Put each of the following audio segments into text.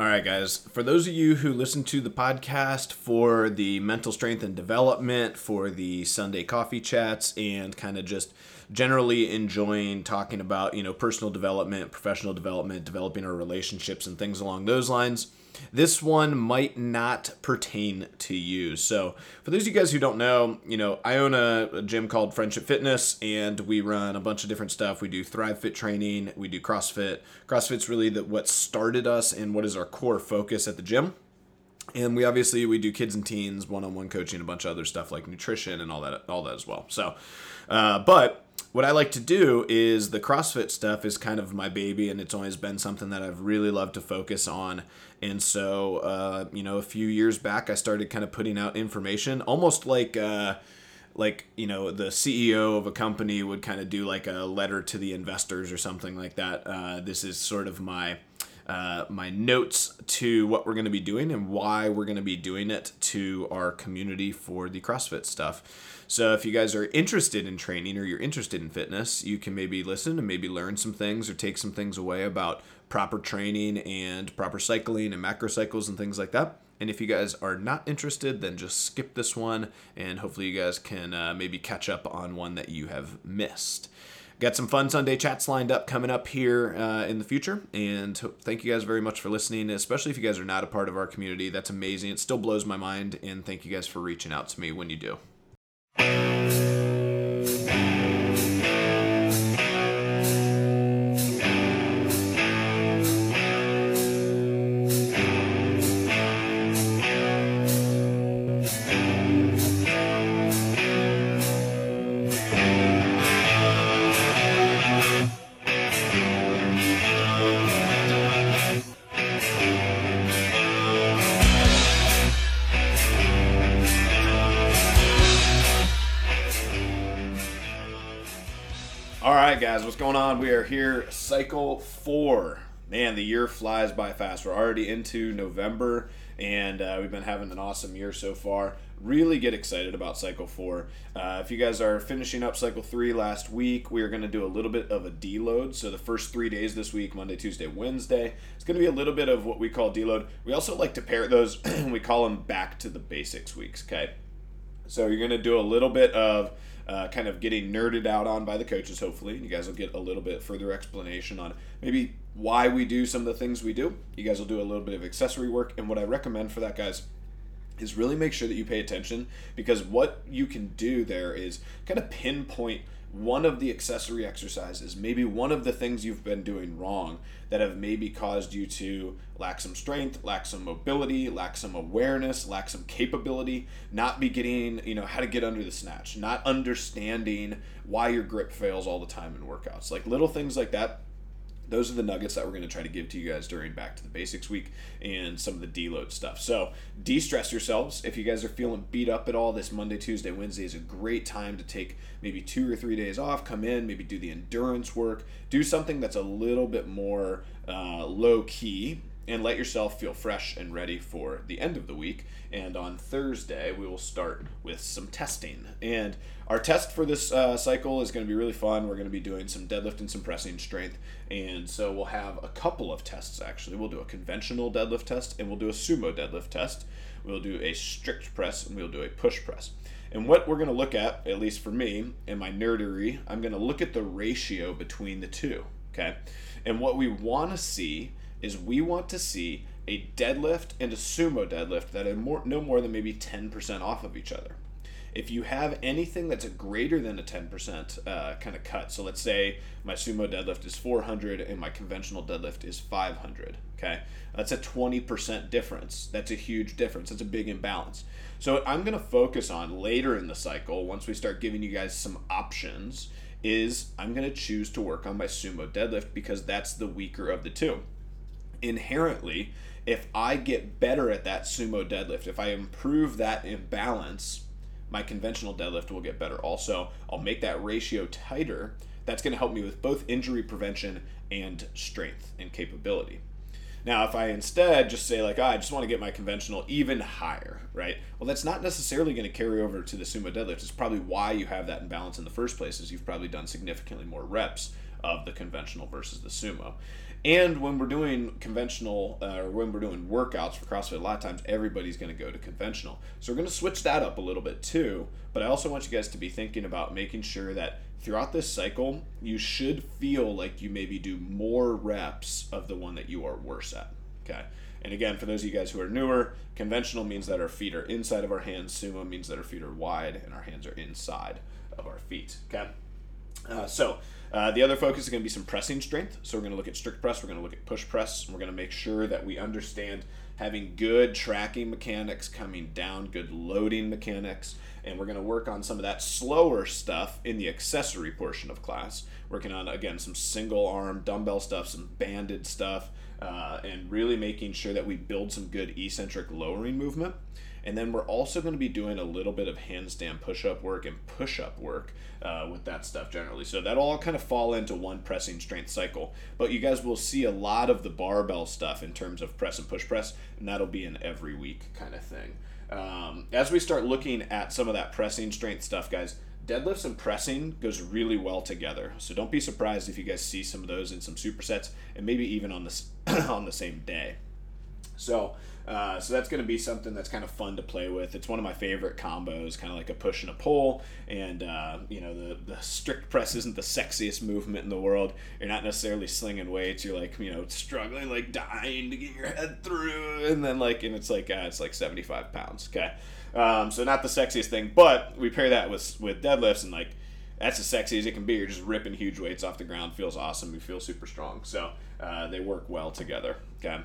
All right, guys. For those of you who listen to the podcast for the mental strength and development, for the Sunday coffee chats, and kind of just generally enjoying talking about, you know, personal development, professional development, developing our relationships, and things along those lines, this one might not pertain to you. So, for those of you guys who don't know, you know, I own a, a, gym called Friendship Fitness, and we run a bunch of different stuff. We do Thrive Fit training, we do CrossFit. CrossFit's really the, what started us and what is our core focus at the gym. And we obviously we do kids and teens, one-on-one coaching, a bunch of other stuff like nutrition and all that, all that as well. So, uh, but what I like to do is the CrossFit stuff is kind of my baby, and it's always been something that I've really loved to focus on. And so, uh, you know, a few years back, I started kind of putting out information, almost like. Uh, like you know the CEO of a company would kind of do like a letter to the investors or something like that. Uh, this is sort of my uh, my notes to what we're going to be doing and why we're going to be doing it to our community for the CrossFit stuff. So if you guys are interested in training or you're interested in fitness, you can maybe listen and maybe learn some things or take some things away about proper training and proper cycling and macro cycles and things like that. And if you guys are not interested, then just skip this one, and hopefully you guys can uh, maybe catch up on one that you have missed. Got some fun Sunday chats lined up coming up here uh, in the future, and thank you guys very much for listening. Especially if you guys are not a part of our community, that's amazing. It still blows my mind, and thank you guys for reaching out to me when you do. Guys, what's going on? We are here, cycle four. Man, the year flies by fast. We're already into November, and uh, we've been having an awesome year so far. Really get excited about cycle four. Uh, if you guys are finishing up cycle three last week, we are going to do a little bit of a deload. So the first three days this week, Monday, Tuesday, Wednesday, it's going to be a little bit of what we call deload. We also like to pair those. we call them back to the basics weeks. Okay, so you're going to do a little bit of uh, kind of getting nerded out on by the coaches, hopefully. You guys will get a little bit further explanation on maybe why we do some of the things we do. You guys will do a little bit of accessory work. And what I recommend for that, guys, is really make sure that you pay attention because what you can do there is kind of pinpoint one of the accessory exercises, maybe one of the things you've been doing wrong that have maybe caused you to lack some strength, lack some mobility, lack some awareness, lack some capability, not be getting, you know, how to get under the snatch, not understanding why your grip fails all the time in workouts. Like little things like that those are the nuggets that we're going to try to give to you guys during Back to the Basics week and some of the deload stuff. So, de stress yourselves. If you guys are feeling beat up at all, this Monday, Tuesday, Wednesday is a great time to take maybe two or three days off, come in, maybe do the endurance work, do something that's a little bit more uh, low key and let yourself feel fresh and ready for the end of the week. And on Thursday, we will start with some testing. And our test for this uh, cycle is going to be really fun. We're going to be doing some deadlift and some pressing strength. And so we'll have a couple of tests actually. We'll do a conventional deadlift test and we'll do a sumo deadlift test. We'll do a strict press and we'll do a push press. And what we're going to look at, at least for me and my nerdery, I'm going to look at the ratio between the two. Okay. And what we want to see is we want to see a deadlift and a sumo deadlift that are more, no more than maybe 10% off of each other. If you have anything that's a greater than a 10% uh, kind of cut, so let's say my sumo deadlift is 400 and my conventional deadlift is 500, okay? That's a 20% difference. That's a huge difference. That's a big imbalance. So, I'm going to focus on later in the cycle, once we start giving you guys some options, is I'm going to choose to work on my sumo deadlift because that's the weaker of the two inherently, if I get better at that sumo deadlift, if I improve that imbalance, my conventional deadlift will get better. Also, I'll make that ratio tighter. That's going to help me with both injury prevention and strength and capability. Now, if I instead just say, like, oh, I just want to get my conventional even higher, right? Well, that's not necessarily going to carry over to the sumo deadlift. It's probably why you have that imbalance in the first place, is you've probably done significantly more reps of the conventional versus the sumo. And when we're doing conventional uh, or when we're doing workouts for CrossFit, a lot of times everybody's going to go to conventional. So we're going to switch that up a little bit too. But I also want you guys to be thinking about making sure that throughout this cycle, you should feel like you maybe do more reps of the one that you are worse at. Okay. And again, for those of you guys who are newer, conventional means that our feet are inside of our hands. Sumo means that our feet are wide and our hands are inside of our feet. Okay. Uh, so uh, the other focus is going to be some pressing strength. So we're going to look at strict press. We're going to look at push press. and We're going to make sure that we understand having good tracking mechanics coming down, good loading mechanics, and we're going to work on some of that slower stuff in the accessory portion of class. Working on again some single arm dumbbell stuff, some banded stuff, uh, and really making sure that we build some good eccentric lowering movement. And then we're also going to be doing a little bit of handstand push up work and push up work uh, with that stuff generally. So that'll all kind of fall into one pressing strength cycle. But you guys will see a lot of the barbell stuff in terms of press and push press, and that'll be an every week kind of thing. Um, as we start looking at some of that pressing strength stuff, guys, deadlifts and pressing goes really well together. So don't be surprised if you guys see some of those in some supersets and maybe even on this on the same day. So uh, so that's going to be something that's kind of fun to play with. It's one of my favorite combos, kind of like a push and a pull. And uh, you know, the the strict press isn't the sexiest movement in the world. You're not necessarily slinging weights. You're like you know struggling, like dying to get your head through, and then like and it's like uh, it's like 75 pounds. Okay, um, so not the sexiest thing, but we pair that with with deadlifts and like that's as sexy as it can be. You're just ripping huge weights off the ground. Feels awesome. You feel super strong. So uh, they work well together. Okay.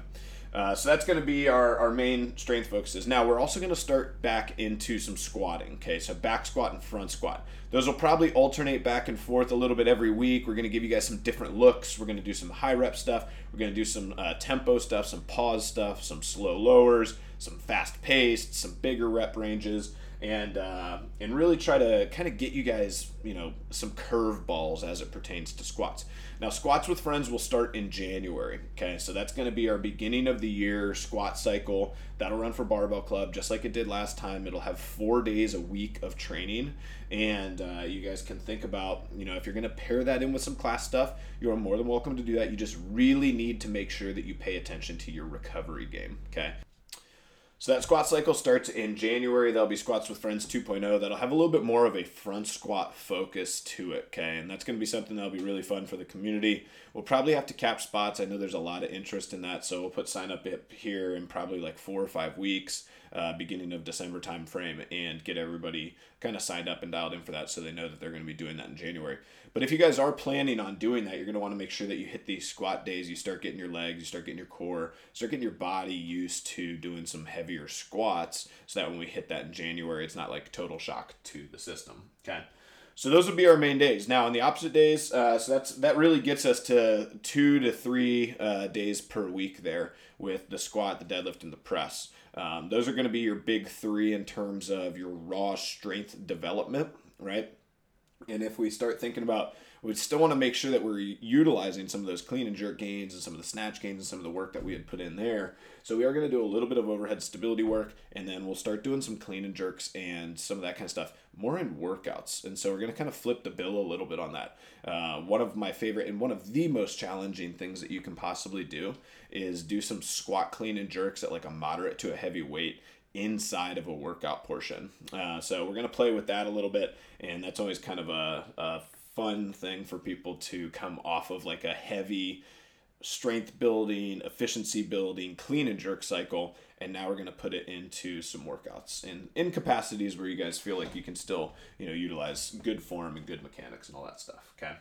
Uh, so that's going to be our, our main strength focuses. Now we're also going to start back into some squatting. Okay, so back squat and front squat. Those will probably alternate back and forth a little bit every week. We're going to give you guys some different looks. We're going to do some high rep stuff. We're going to do some uh, tempo stuff, some pause stuff, some slow lowers, some fast paced, some bigger rep ranges and uh, and really try to kind of get you guys you know some curveballs as it pertains to squats. Now squats with friends will start in January. Okay, so that's going to be our beginning of the year squat cycle. That'll run for Barbell Club just like it did last time. It'll have four days a week of training, and uh, you guys can think about you know if you're going to pair that in with some class stuff, you are more than welcome to do that. You just really need to make sure that you pay attention to your recovery game. Okay. So that squat cycle starts in January. That'll be Squats with Friends 2.0. That'll have a little bit more of a front squat focus to it, okay? And that's going to be something that'll be really fun for the community. We'll probably have to cap spots. I know there's a lot of interest in that, so we'll put sign up here in probably like four or five weeks, uh, beginning of December time frame, and get everybody kind of signed up and dialed in for that so they know that they're going to be doing that in January. But if you guys are planning on doing that, you're going to want to make sure that you hit these squat days. You start getting your legs, you start getting your core, start getting your body used to doing some heavier squats so that when we hit that in January, it's not like total shock to the system. Okay. So those would be our main days. Now on the opposite days, uh, so that's that really gets us to two to three uh, days per week there with the squat, the deadlift, and the press. Um, those are going to be your big three in terms of your raw strength development, right? And if we start thinking about, we still want to make sure that we're utilizing some of those clean and jerk gains and some of the snatch gains and some of the work that we had put in there. So we are going to do a little bit of overhead stability work, and then we'll start doing some clean and jerks and some of that kind of stuff more in workouts. And so we're going to kind of flip the bill a little bit on that. Uh, one of my favorite and one of the most challenging things that you can possibly do is do some squat clean and jerks at like a moderate to a heavy weight inside of a workout portion. Uh, so we're going to play with that a little bit, and that's always kind of a, a fun thing for people to come off of like a heavy strength building, efficiency building, clean and jerk cycle. And now we're going to put it into some workouts and in capacities where you guys feel like you can still, you know, utilize good form and good mechanics and all that stuff. Okay.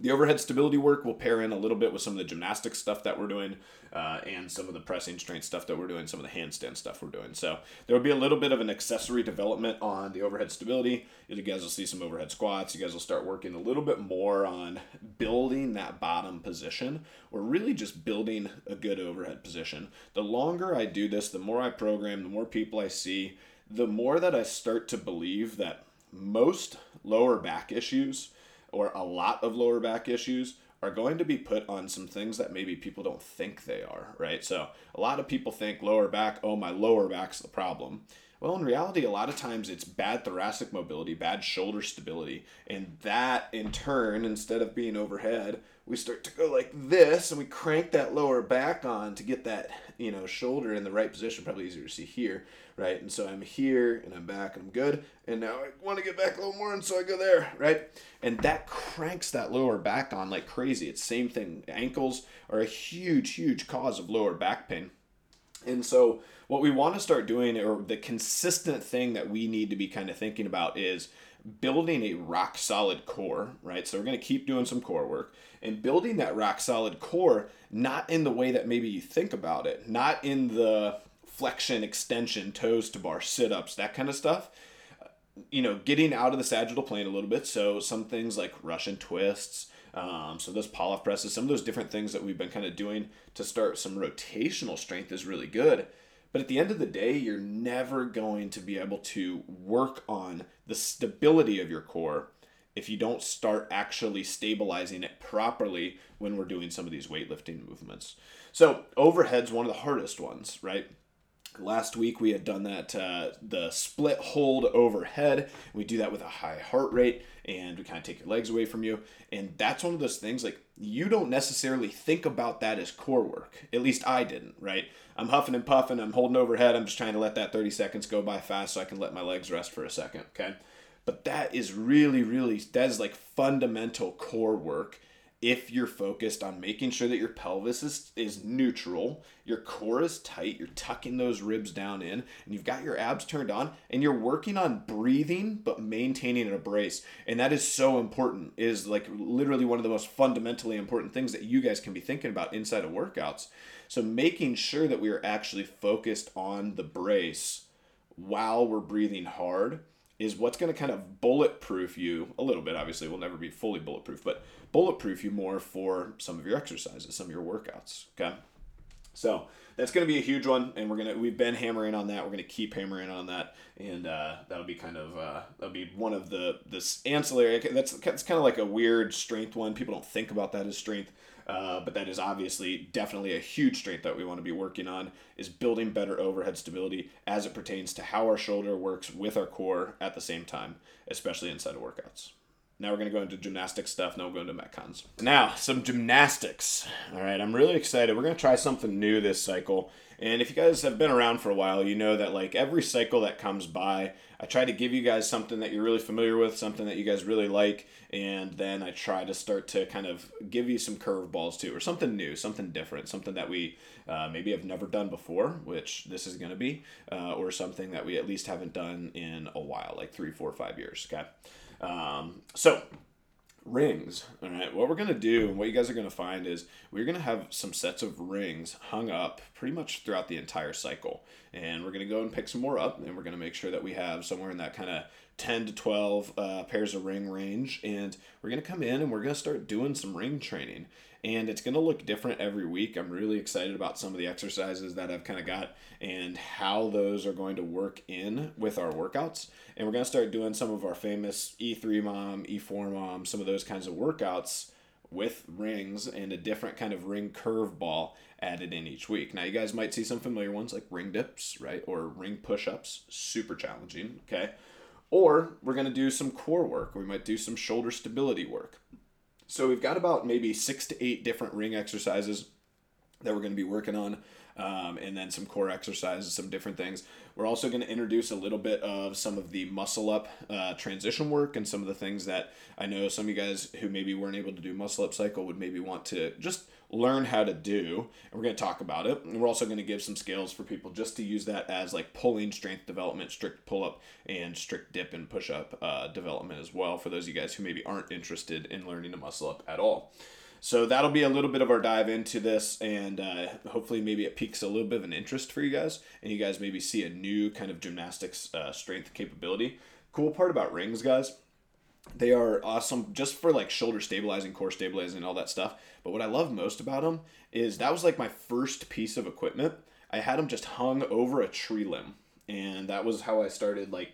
The overhead stability work will pair in a little bit with some of the gymnastic stuff that we're doing uh, and some of the pressing strength stuff that we're doing, some of the handstand stuff we're doing. So there will be a little bit of an accessory development on the overhead stability. You guys will see some overhead squats. You guys will start working a little bit more on building that bottom position or really just building a good overhead position. The longer I do this, the more I program, the more people I see, the more that I start to believe that most lower back issues or a lot of lower back issues are going to be put on some things that maybe people don't think they are, right? So a lot of people think lower back, oh, my lower back's the problem. Well, in reality, a lot of times it's bad thoracic mobility, bad shoulder stability. And that, in turn, instead of being overhead, we start to go like this and we crank that lower back on to get that, you know, shoulder in the right position. Probably easier to see here, right? And so I'm here and I'm back and I'm good. And now I want to get back a little more and so I go there, right? And that cranks that lower back on like crazy. It's same thing. Ankles are a huge, huge cause of lower back pain. And so what we want to start doing, or the consistent thing that we need to be kind of thinking about, is building a rock solid core, right? So we're going to keep doing some core work and building that rock solid core, not in the way that maybe you think about it, not in the flexion, extension, toes to bar, sit ups, that kind of stuff. You know, getting out of the sagittal plane a little bit. So some things like Russian twists, um, so those Pallof presses, some of those different things that we've been kind of doing to start some rotational strength is really good. But at the end of the day, you're never going to be able to work on the stability of your core if you don't start actually stabilizing it properly when we're doing some of these weightlifting movements. So, overhead's one of the hardest ones, right? Last week we had done that uh, the split hold overhead. We do that with a high heart rate, and we kind of take your legs away from you. And that's one of those things like you don't necessarily think about that as core work. At least I didn't, right? I'm huffing and puffing. I'm holding overhead. I'm just trying to let that 30 seconds go by fast so I can let my legs rest for a second. Okay. But that is really, really, that is like fundamental core work if you're focused on making sure that your pelvis is, is neutral, your core is tight, you're tucking those ribs down in, and you've got your abs turned on, and you're working on breathing but maintaining a brace. And that is so important, is like literally one of the most fundamentally important things that you guys can be thinking about inside of workouts. So making sure that we are actually focused on the brace while we're breathing hard is what's going to kind of bulletproof you a little bit. Obviously, we'll never be fully bulletproof, but bulletproof you more for some of your exercises, some of your workouts. Okay. So that's going to be a huge one, and we're gonna we've been hammering on that. We're to keep hammering on that, and uh, that'll be kind of uh, that'll be one of the this ancillary. That's that's kind of like a weird strength one. People don't think about that as strength. Uh, but that is obviously definitely a huge strength that we want to be working on is building better overhead stability as it pertains to how our shoulder works with our core at the same time, especially inside of workouts. Now we're going to go into gymnastic stuff. Now we'll go into Metcons. Now, some gymnastics. All right, I'm really excited. We're going to try something new this cycle. And if you guys have been around for a while, you know that like every cycle that comes by, I try to give you guys something that you're really familiar with, something that you guys really like, and then I try to start to kind of give you some curveballs too, or something new, something different, something that we uh, maybe have never done before, which this is going to be, uh, or something that we at least haven't done in a while, like three, four, five years. Okay. Um, so rings. All right, what we're gonna do and what you guys are gonna find is we're gonna have some sets of rings hung up pretty much throughout the entire cycle, and we're gonna go and pick some more up, and we're gonna make sure that we have somewhere in that kind of 10 to 12 uh, pairs of ring range, and we're gonna come in and we're gonna start doing some ring training and it's going to look different every week. I'm really excited about some of the exercises that I've kind of got and how those are going to work in with our workouts. And we're going to start doing some of our famous E3 mom, E4 mom, some of those kinds of workouts with rings and a different kind of ring curve ball added in each week. Now, you guys might see some familiar ones like ring dips, right? Or ring push ups, super challenging, okay? Or we're to do some core work. We might do some shoulder stability work. So we've got about maybe six to eight different ring exercises that we're going to be working on, um, and then some core exercises, some different things. We're also going to introduce a little bit of some of the muscle up uh, transition work and some of the things that I know some of you guys who maybe weren't able to do muscle up cycle would maybe want to just learn how to do. And we're going to talk about it. And we're also going to give some scales for people just to use that as like pulling strength development, strict pull up, and strict dip and push up uh, development as well for those of you guys who maybe aren't interested in learning to muscle up at all. So that'll be a little bit of our dive into this, and uh, hopefully maybe it piques a little bit of an interest for you guys, and you guys maybe see a new kind of gymnastics uh, strength capability. Cool part about rings, guys, they are awesome just for like shoulder stabilizing, core stabilizing, all that stuff. But what I love most about them is that was like my first piece of equipment. I had them just hung over a tree limb and that was how I started like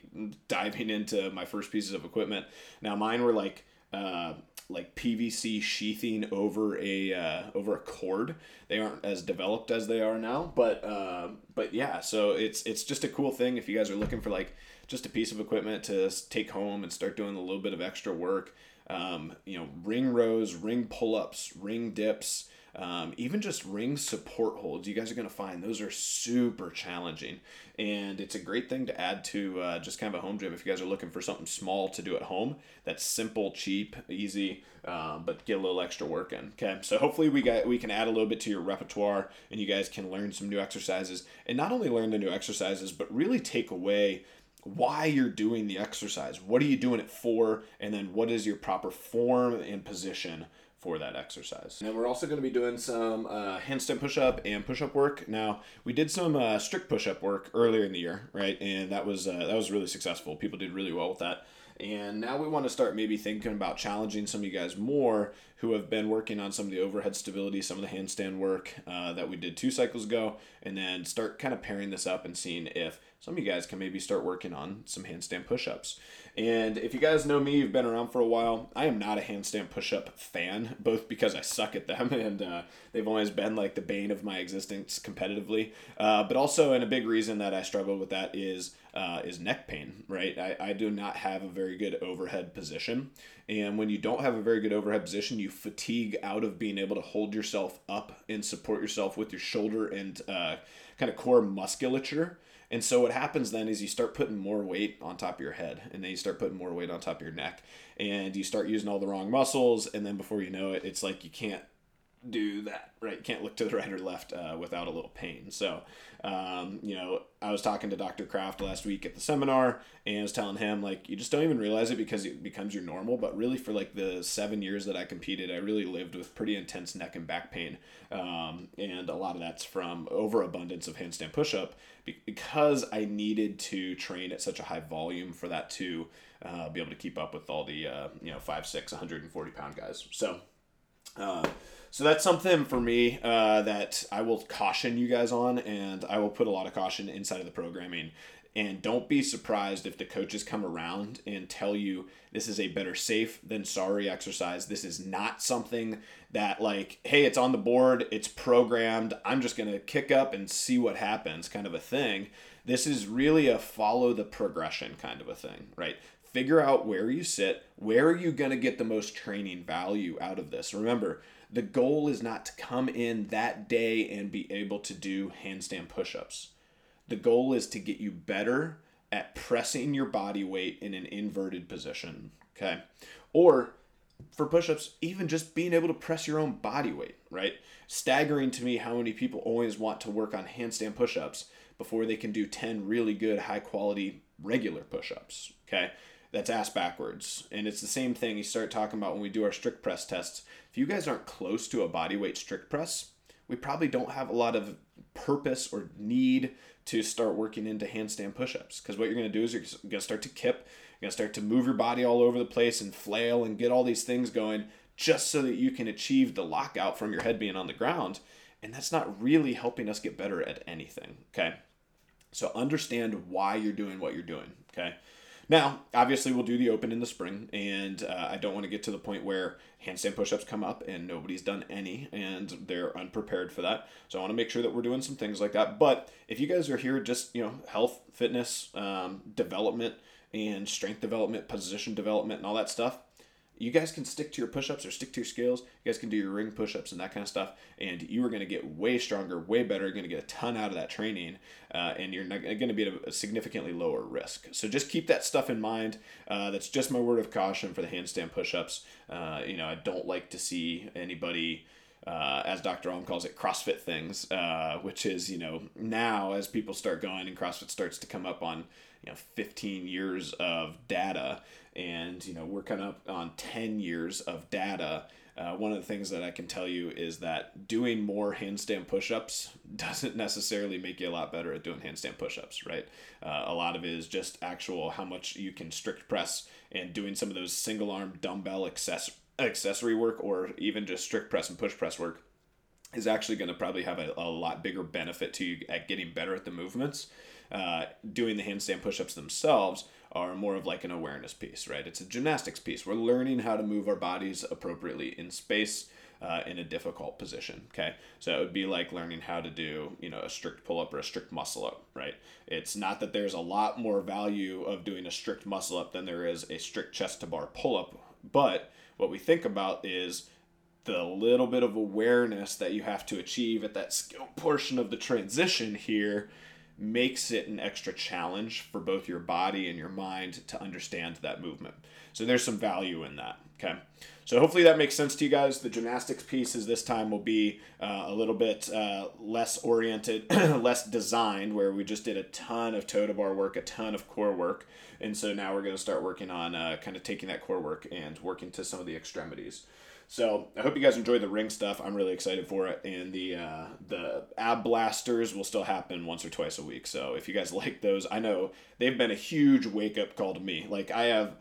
diving into my first pieces of equipment. Now mine were like uh, like PVC sheathing over a uh, over a cord. They aren't as developed as they are now, but uh, but yeah. So it's it's just a cool thing if you guys are looking for like just a piece of equipment to take home and start doing a little bit of extra work. Um, you know, ring rows, ring pull ups, ring dips. Um, even just ring support holds, you guys are going to find those are super challenging. And it's a great thing to add to uh, just kind of a home gym if you guys are looking for something small to do at home that's simple, cheap, easy, um, but get a little extra work in. Okay, so hopefully we got we can add a little bit to your repertoire and you guys can learn some new exercises and not only learn the new exercises, but really take away why you're doing the exercise. What are you doing it for? And then what is your proper form and position for that exercise. And we're also going to be doing some uh, handstand push-up and push-up work. Now we did some uh, strict push-up work earlier in the year, right? And that was uh, that was really successful. People did really well with that. And now we want to start maybe thinking about challenging some of you guys more who have been working on some of the overhead stability, some of the handstand work uh, that we did two cycles ago, and then start kind of pairing this up and seeing if some of you guys can maybe start working on some handstand push ups. And if you guys know me, you've been around for a while, I am not a handstand push up fan, both because I suck at them and uh, they've always been like the bane of my existence competitively, uh, but also, and a big reason that I struggle with that is. Uh, is neck pain, right? I, I do not have a very good overhead position. And when you don't have a very good overhead position, you fatigue out of being able to hold yourself up and support yourself with your shoulder and uh, kind of core musculature. And so what happens then is you start putting more weight on top of your head, and then you start putting more weight on top of your neck, and you start using all the wrong muscles, and then before you know it, it's like you can't do that right. You can't look to the right or left uh, without a little pain. So, um, you know, I was talking to Dr. Kraft last week at the seminar and I was telling him, like, you just don't even realize it because it becomes your normal. But really, for like the seven years that I competed, I really lived with pretty intense neck and back pain. Um, and a lot of that's from overabundance of handstand push up because I needed to train at such a high volume for that to uh, be able to keep up with all the, uh, you know, five, six, 140 pound guys. So, uh, so that's something for me uh, that I will caution you guys on, and I will put a lot of caution inside of the programming. And don't be surprised if the coaches come around and tell you this is a better safe than sorry exercise. This is not something that, like, hey, it's on the board, it's programmed, I'm just going to kick up and see what happens kind of a thing. This is really a follow the progression kind of a thing, right? Figure out where you sit, where are you going to get the most training value out of this. Remember, the goal is not to come in that day and be able to do handstand push ups. The goal is to get you better at pressing your body weight in an inverted position. Okay. Or for push ups, even just being able to press your own body weight, right? Staggering to me how many people always want to work on handstand push ups before they can do 10 really good, high quality regular push ups. Okay that's ass backwards. And it's the same thing you start talking about when we do our strict press tests. If you guys aren't close to a body weight strict press, we probably don't have a lot of purpose or need to start working into handstand push-ups because what you're going to do is you're going to start to kip you're going to start to move your body all over the place and flail and get all these things going just so that you can achieve the lockout from your head being on the ground and that's not really helping us get better at anything okay so understand why you're doing what you're doing okay now, obviously, we'll do the open in the spring, and uh, I don't want to get to the point where handstand push-ups come up and nobody's done any, and they're unprepared for that. So I want to make sure that we're doing some things like that. But if you guys are here, just you know, health, fitness, um, development, and strength development, position development, and all that stuff, you guys can stick to your push-ups or stick to your scales. You guys can do your ring push-ups and that kind of stuff, and you are going to get way stronger, way better. You're going to get a ton out of that training, uh, and you're going to be at a significantly lower risk. So just keep that stuff in mind. Uh, that's just my word of caution for the handstand push-ups. Uh, you know, I don't like to see anybody. Uh, as Dr. Alm calls it, CrossFit things, uh, which is, you know, now as people start going and CrossFit starts to come up on, you know, 15 years of data, and you know we're kind of on 10 years of data. Uh, one of the things that i can tell you is that doing more handstand push-ups doesn't necessarily make you a lot better at doing handstand push-ups right? Uh, a lot of it is just actual how much you can strict press and doing some of those single arm dumbbell access- accessory work or even just strict press and push press work is actually going to probably have a, a lot bigger benefit to you at getting better at the movements. Uh, doing the handstand push-ups themselves are more of like an awareness piece, right? It's a gymnastics piece. We're learning how to move our bodies appropriately in space. Uh, in a difficult position. Okay, so it would be like learning how to do, you know, a strict pull up or a strict muscle up, right? It's not that there's a lot more value of doing a strict muscle up than there is a strict chest to bar pull up, but what we think about is the little bit of awareness that you have to achieve at that skill portion of the transition here makes it an extra challenge for both your body and your mind to understand that movement. So there's some value in that. Okay. So hopefully that makes sense to you guys. The gymnastics pieces this time will be uh, a little bit uh, less oriented, less designed, where we just did a ton of toe to bar work, a ton of core work. And so now we're going to start working on uh, kind of taking that core work and working to some of the extremities. So I hope you guys enjoy the ring stuff. I'm really excited for it, and the uh, the ab blasters will still happen once or twice a week. So if you guys like those, I know they've been a huge wake up call to me. Like I have,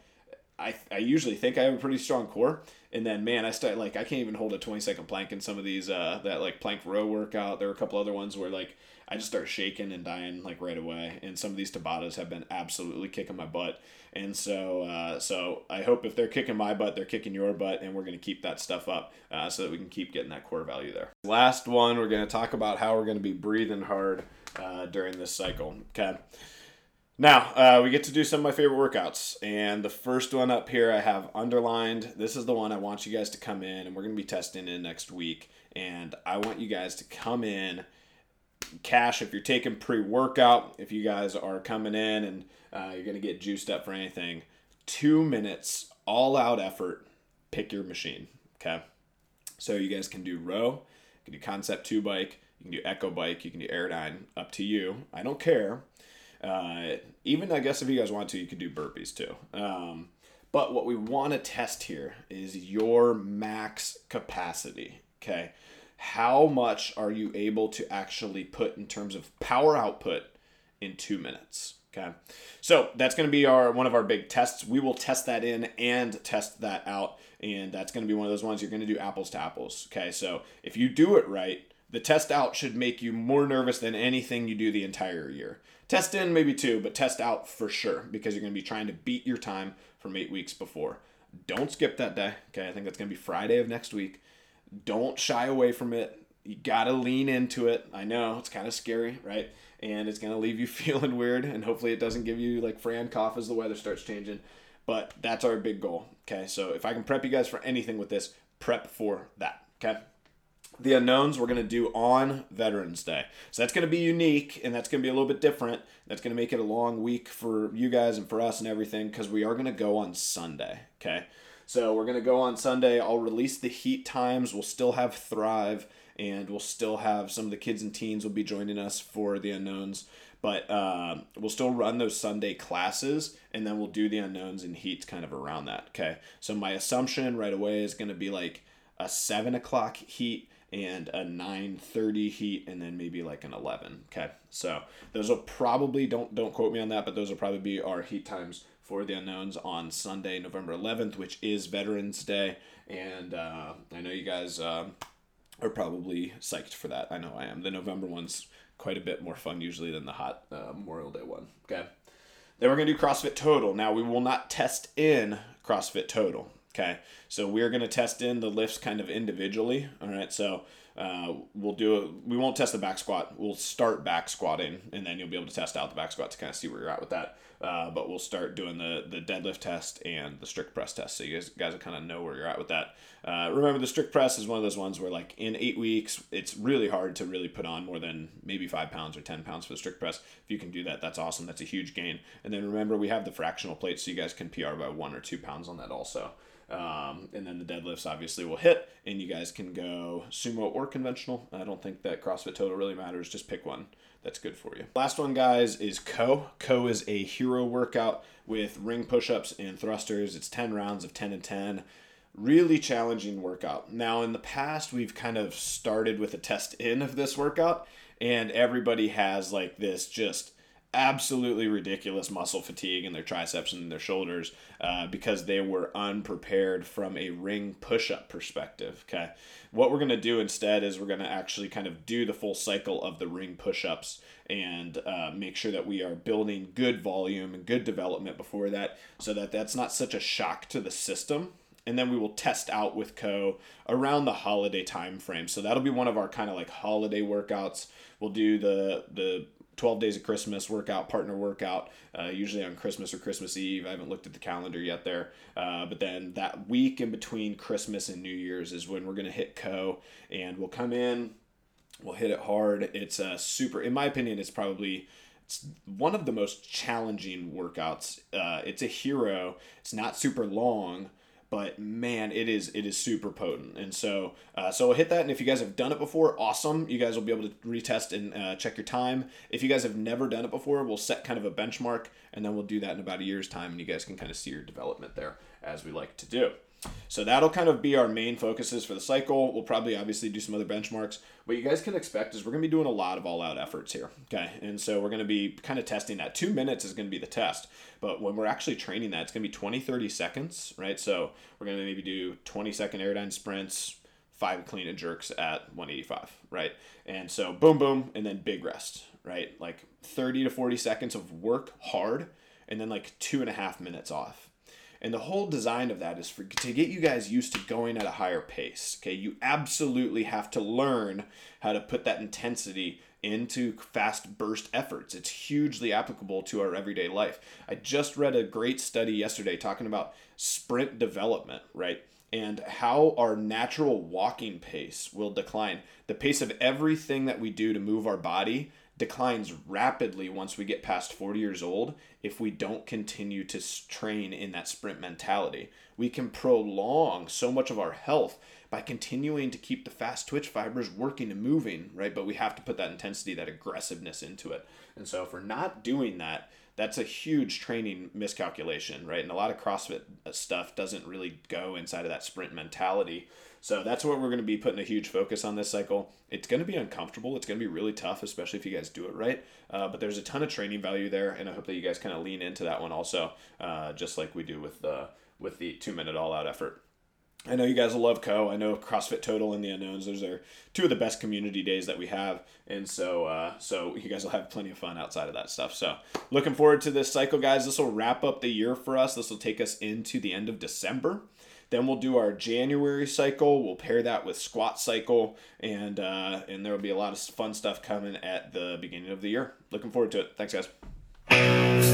I I usually think I have a pretty strong core, and then man, I start like I can't even hold a 20 second plank in some of these uh that like plank row workout. There are a couple other ones where like I just start shaking and dying like right away. And some of these Tabatas have been absolutely kicking my butt. And so, uh, so I hope if they're kicking my butt, they're kicking your butt, and we're going to keep that stuff up uh, so that we can keep getting that core value there. Last one, we're going to talk about how we're going to be breathing hard uh, during this cycle. Okay. Now, uh, we get to do some of my favorite workouts. And the first one up here I have underlined. This is the one I want you guys to come in, and we're going to be testing in next week. And I want you guys to come in cash if you're taking pre-workout if you guys are coming in and uh, you're going to get juiced up for anything two minutes all out effort pick your machine okay? So you guys can do row you can do concept 2 bike you can do echo bike you can do airdyne up to you i don't care. Uh, even i guess if you guys want to you can do burpees too. Um, but what we want to test here is your max capacity okay how much are you able to actually put in terms of power output in two minutes okay? So that's going to be our one of our big tests. We will test that in and test that out and that's going to be one of those ones you're going to do apples to apples okay? So if you do it right the test out should make you more nervous than anything you do the entire year. Test in maybe two but test out for sure because you're going to be trying to beat your time from eight weeks before. Don't skip that day okay? I think that's going to be friday of next week don't shy away from it. You got to lean into it. I know it's kind of scary, right? And it's going to leave you feeling weird. And hopefully, it doesn't give you like Fran cough as the weather starts changing. But that's our big goal. Okay. So if I can prep you guys for anything with this, prep for that. Okay. The unknowns we're going to do on Veterans Day. So that's going to be unique and that's going to be a little bit different. That's going to make it a long week for you guys and for us and everything because we are going to go on Sunday. Okay. So we're going to go on Sunday. I'll release the heat times. We'll still have Thrive, and we'll still have some of the kids and teens will be joining us for the unknowns. But uh, we'll still run those Sunday classes, and then we'll do the unknowns and heats kind of around that. Okay. So my assumption right away is going to be like a seven o'clock heat and a 9:30 heat and then maybe like an 11 okay so those will probably don't don't quote me on that but those will probably be our heat times for the unknowns on Sunday, November 11th, which is Veterans Day. And uh, I know you guys uh, are probably psyched for that. I know I am. The November one's quite a bit more fun usually than the hot uh, Memorial Day one. Okay. Then we're going to do CrossFit Total. Now, we will not test in CrossFit Total. Okay. So we're going to test in the lifts kind of individually. All right. So uh, we'll do it. We won't test the back squat. We'll start back squatting, and then you'll be able to test out the back squat to kind of see where you're at with that. Uh, but we'll start doing the the deadlift test and the strict press test, so you guys guys will kind of know where you're at with that. Uh, remember, the strict press is one of those ones where like in eight weeks, it's really hard to really put on more than maybe five pounds or ten pounds for the strict press. If you can do that, that's awesome. That's a huge gain. And then remember, we have the fractional plate, so you guys can PR by one or two pounds on that also. Um, and then the deadlifts obviously will hit, and you guys can go sumo or conventional. I don't think that CrossFit Total really matters. Just pick one that's good for you. Last one, guys, is Coe. Coe is a hero workout with ring push ups and thrusters. It's 10 rounds of 10 and 10. Really challenging workout. Now, in the past, we've kind of started with a test in of this workout, and everybody has like this just absolutely ridiculous muscle fatigue in their triceps and their shoulders uh, because they were unprepared from a ring push-up perspective okay? What we're going to do instead is we're going to actually kind of do the full cycle of the ring push-ups and uh, make sure that we are building good volume and good development before that so that that's not such a shock to the system. And then we will test out with Coe around the holiday time frame so that'll be one of our kind of like holiday workouts. We'll do the the 12 days of Christmas workout, partner workout, uh, usually on Christmas or Christmas Eve. I haven't looked at the calendar yet there. Uh, but then that week in between Christmas and New Year's is when we're going to hit Coe. And we'll come in, we'll hit it hard. It's a super, in my opinion, it's probably. It's one of the most challenging workouts. Uh, it's a hero. It's not super long, but man, it is it is super potent. And so uh, so we'll hit that. And if you guys have done it before, awesome. You guys will be able to retest and uh, check your time. If you guys have never done it before, we'll set kind of a benchmark, and then we'll do that in about a year's time, and you guys can kind of see your development there as we like to do. So that'll kind of be our main focuses for the cycle. We'll probably obviously do some other benchmarks. What you guys can expect is we're going to be doing a lot of all out efforts here. Okay. And so we're going to be kind of testing that. Two minutes is going to be the test. But when we're actually training that, it's going to be 20, 30 seconds, right? So we're going to maybe do 20 second airdyne sprints, five clean and jerks at 185, right? And so boom, boom, and then big rest, right? Like 30 to 40 seconds of work hard, and then like two and a half minutes off and the whole design of that is for to get you guys used to going at a higher pace. Okay, you absolutely have to learn how to put that intensity into fast burst efforts. It's hugely applicable to our everyday life. I just read a great study yesterday talking about sprint development, right? And how our natural walking pace will decline. The pace of everything that we do to move our body declines rapidly once we get past 40 years old if we don't continue to train in that sprint mentality. We can prolong so much of our health by continuing to keep the fast twitch fibers working and moving, right? But we have to put that intensity, that aggressiveness into it. And so if we're not doing that, that's a huge training miscalculation, right? And a lot of CrossFit uh, stuff doesn't really go inside of that sprint mentality. So that's what we're going to be putting a huge focus on this cycle. It's going to be uncomfortable. It's going to be really tough, especially if you guys do it right. Uh, but there's a ton of training value there, and I hope that you guys kind of lean into that one also, uh, just like we do with the with the two minute all out effort. I know you guys will love Coe. I know CrossFit Total and the Unknowns. Those are two of the best community days that we have, and so uh, so you guys will have plenty of fun outside of that stuff. So looking forward to this cycle, guys. This will wrap up the year for us. This will take us into the end of December. Then we'll do our January cycle. We'll pair that with squat cycle, and uh, and there will be a lot of fun stuff coming at the beginning of the year. Looking forward to it. Thanks, guys.